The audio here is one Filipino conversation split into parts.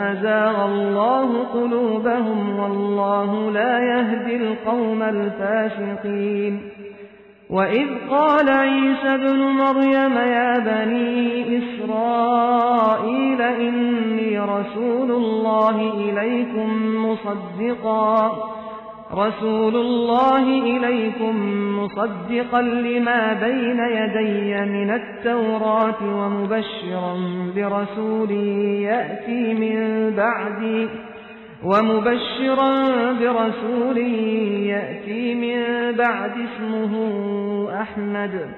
أزاغ الله قلوبهم والله لا يهدي القوم الفاسقين. وإذ قال عيسى ابن مريم يا بني إسرائيل إني رسول الله إليكم مصدقا. رسول الله إليكم مصدقا لما بين يدي من التوراة ومبشرا برسول يأتي من بعدي ومبشرا برسول يأتي من بعد اسمه أحمد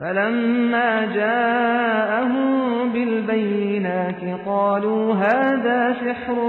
فلما جاءهم بالبينات قالوا هذا سحر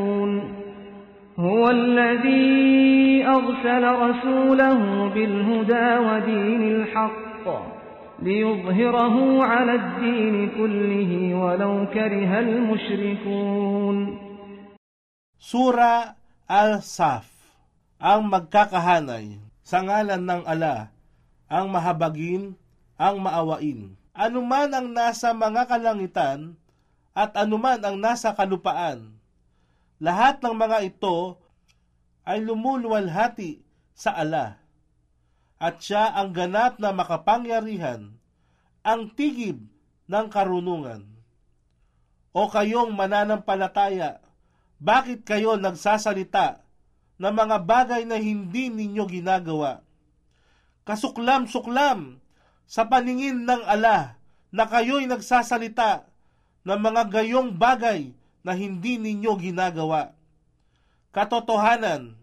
هو الذي أرسل رسوله بالهدى ودين الحق ليظهره على الدين كله ولو كره المشركون Sura Al-Saf Ang magkakahanay sa ngalan ng ala, ang mahabagin, ang maawain. Anuman ang nasa mga kalangitan at anuman ang nasa kalupaan. lahat ng mga ito ay lumuluwalhati sa ala. At siya ang ganap na makapangyarihan, ang tigib ng karunungan. O kayong mananampalataya, bakit kayo nagsasalita ng mga bagay na hindi ninyo ginagawa? Kasuklam-suklam sa paningin ng ala na kayo'y nagsasalita ng mga gayong bagay na hindi ninyo ginagawa. Katotohanan,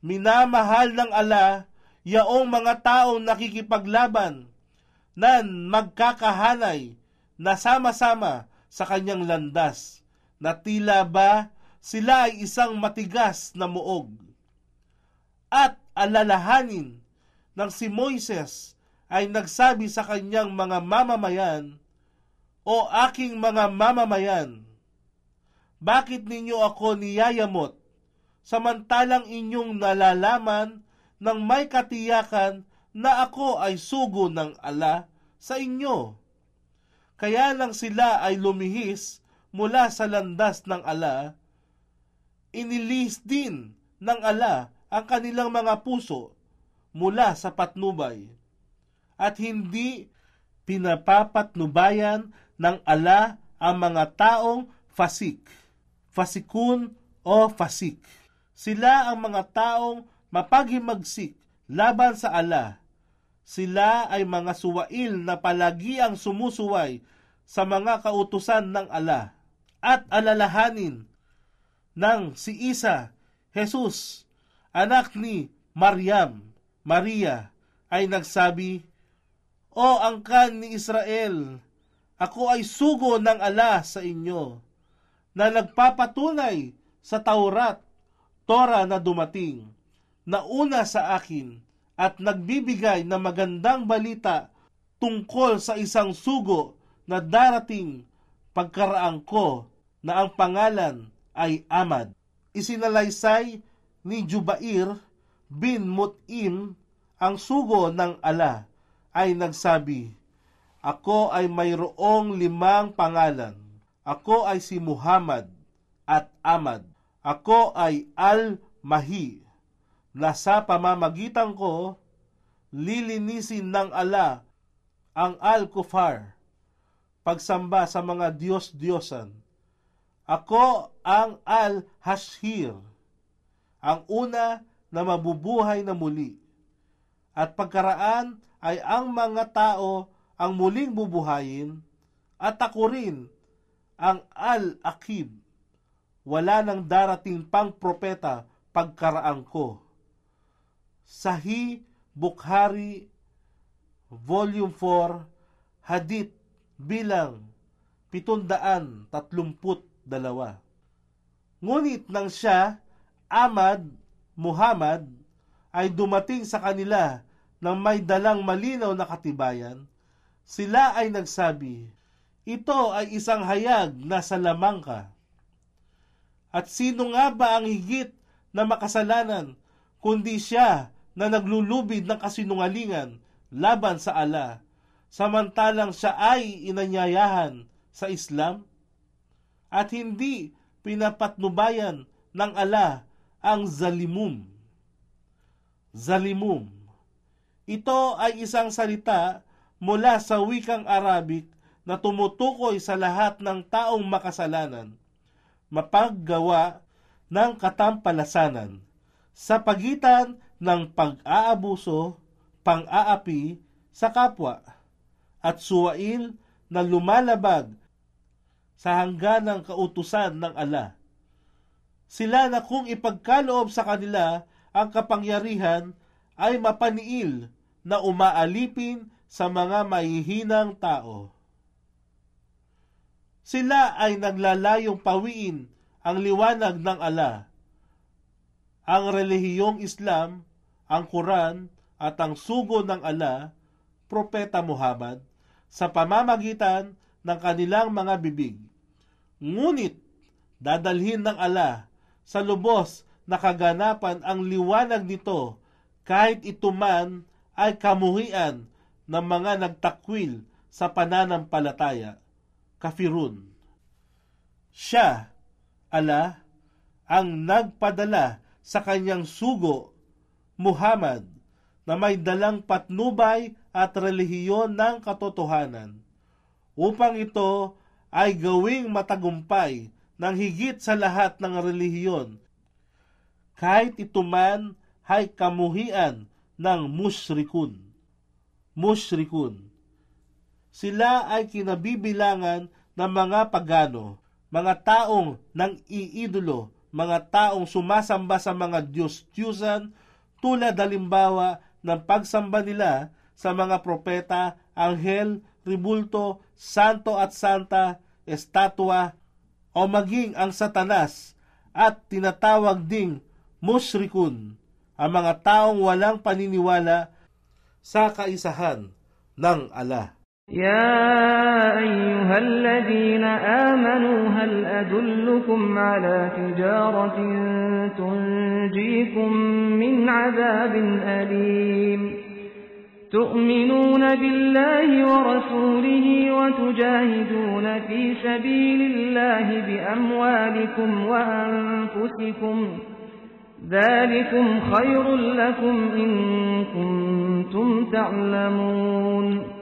minamahal ng ala yaong mga taong nakikipaglaban nan magkakahanay na sama-sama sa kanyang landas na tila ba sila ay isang matigas na muog. At alalahanin ng si Moises ay nagsabi sa kanyang mga mamamayan, O aking mga mamamayan, bakit ninyo ako niyayamot, samantalang inyong nalalaman ng may katiyakan na ako ay sugo ng ala sa inyo. Kaya nang sila ay lumihis mula sa landas ng ala, inilis din ng ala ang kanilang mga puso mula sa patnubay. At hindi pinapapatnubayan ng ala ang mga taong fasik, fasikun o fasik. Sila ang mga taong mapaghimagsik laban sa ala. Sila ay mga suwail na palagi ang sumusuway sa mga kautusan ng ala. At alalahanin ng si Isa, Jesus, anak ni Maryam, Maria, ay nagsabi, O angkan ni Israel, ako ay sugo ng ala sa inyo, na nagpapatunay sa Taurat, Torah na dumating, na una sa akin, at nagbibigay ng magandang balita tungkol sa isang sugo na darating pagkaraan ko na ang pangalan ay Amad. Isinalaysay ni Jubair bin Mut'im ang sugo ng ala ay nagsabi, Ako ay mayroong limang pangalan. Ako ay si Muhammad at Ahmad. Ako ay Al-Mahi na sa pamamagitan ko lilinisin ng ala ang Al-Kufar pagsamba sa mga Diyos-Diyosan. Ako ang Al-Hashir, ang una na mabubuhay na muli. At pagkaraan ay ang mga tao ang muling bubuhayin at ako rin ang Al-Akib. Wala nang darating pang propeta pagkaraan ko. Sahih Bukhari Volume 4 Hadith bilang 732. Ngunit nang siya, Ahmad, Muhammad, ay dumating sa kanila ng may dalang malinaw na katibayan, sila ay nagsabi, ito ay isang hayag na sa ka. At sino nga ba ang higit na makasalanan kundi siya na naglulubid ng kasinungalingan laban sa ala, samantalang siya ay inanyayahan sa Islam? At hindi pinapatnubayan ng ala ang zalimum. Zalimum. Ito ay isang salita mula sa wikang Arabic na tumutukoy sa lahat ng taong makasalanan, mapaggawa ng katampalasanan sa pagitan ng pag-aabuso, pang-aapi sa kapwa at suwail na lumalabag sa hangganang kautusan ng ala. Sila na kung ipagkaloob sa kanila ang kapangyarihan ay mapaniil na umaalipin sa mga mahihinang tao. Sila ay naglalayong pawiin ang liwanag ng ala. Ang relihiyong Islam, ang Quran at ang sugo ng ala, Propeta Muhammad, sa pamamagitan ng kanilang mga bibig. Ngunit, dadalhin ng ala sa lubos na kaganapan ang liwanag nito kahit ito man ay kamuhian ng mga nagtakwil sa pananampalataya kafirun. Siya, ala, ang nagpadala sa kanyang sugo, Muhammad, na may dalang patnubay at relihiyon ng katotohanan, upang ito ay gawing matagumpay ng higit sa lahat ng relihiyon, kahit ito man ay kamuhian ng musrikun. Musrikun sila ay kinabibilangan ng mga pagano, mga taong nang iidolo, mga taong sumasamba sa mga Diyos-Diyusan tulad halimbawa ng pagsamba nila sa mga propeta, anghel, ribulto, santo at santa, estatwa, o maging ang satanas at tinatawag ding musrikun, ang mga taong walang paniniwala sa kaisahan ng Allah. يا أيها الذين آمنوا هل أدلكم على تجارة تنجيكم من عذاب أليم؟ تؤمنون بالله ورسوله وتجاهدون في سبيل الله بأموالكم وأنفسكم. ذلكم خير لكم إن كنتم تعلمون.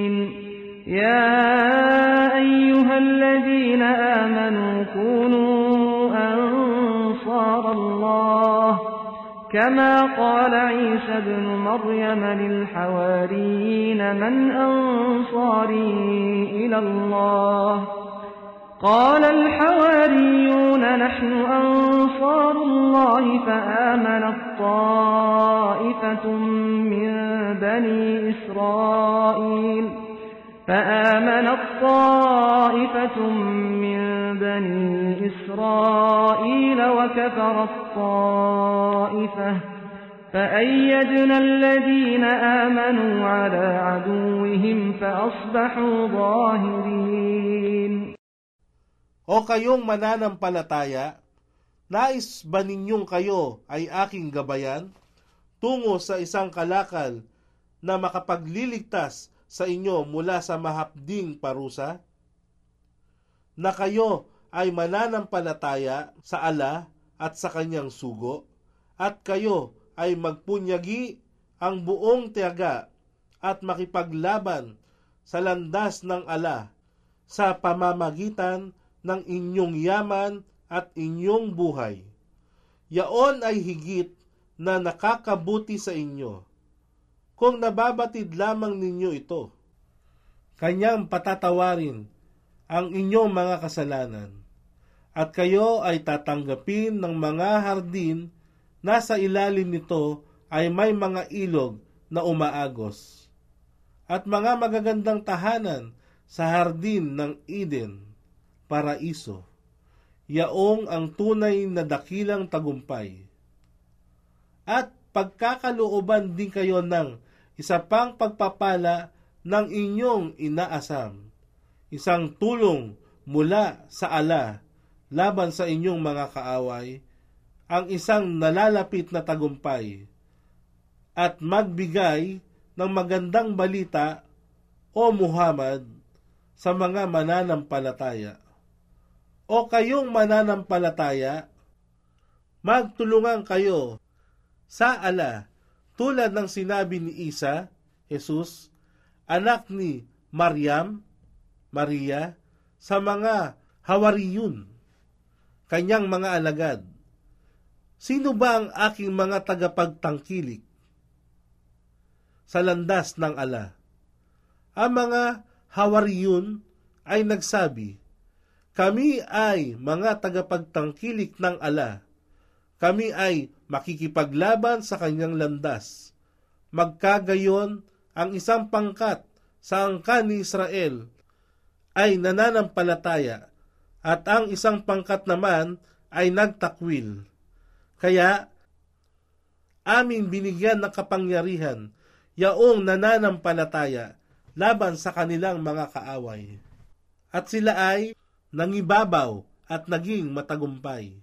يا أيها الذين آمنوا كونوا أنصار الله كما قال عيسى ابن مريم للحواريين من أنصاري إلى الله قال الحواريون نحن أنصار الله فآمنت طائفة من بني إسرائيل فآمنت طائفة من بني إسرائيل وكفرت طائفة فأيدنا الذين آمنوا على عدوهم فأصبحوا ظاهرين O kayong mananampalataya, nais ba ninyong kayo ay aking gabayan tungo sa isang kalakal na makapagliligtas sa inyo mula sa mahapding parusa? Na kayo ay mananampalataya sa ala at sa kanyang sugo, at kayo ay magpunyagi ang buong tiyaga at makipaglaban sa landas ng ala sa pamamagitan ng inyong yaman at inyong buhay. Yaon ay higit na nakakabuti sa inyo. Kung nababatid lamang ninyo ito, kanyang patatawarin ang inyong mga kasalanan, at kayo ay tatanggapin ng mga hardin na sa ilalim nito ay may mga ilog na umaagos, at mga magagandang tahanan sa hardin ng Eden paraiso, yaong ang tunay na dakilang tagumpay. At pagkakalooban din kayo ng isa pang pagpapala ng inyong inaasam, isang tulong mula sa ala laban sa inyong mga kaaway, ang isang nalalapit na tagumpay, at magbigay ng magandang balita o Muhammad sa mga mananampalataya. O kayong mananampalataya, magtulungan kayo sa ala tulad ng sinabi ni Isa, Jesus, anak ni Maryam, Maria, sa mga hawariyun, kanyang mga alagad. Sino ba ang aking mga tagapagtangkilik sa landas ng ala? Ang mga hawariyun ay nagsabi, kami ay mga tagapagtangkilik ng ala. Kami ay makikipaglaban sa kanyang landas. Magkagayon, ang isang pangkat sa angkan ni Israel ay nananampalataya at ang isang pangkat naman ay nagtakwil. Kaya, aming binigyan ng kapangyarihan yaong nananampalataya laban sa kanilang mga kaaway. At sila ay nangibabaw at naging matagumpay.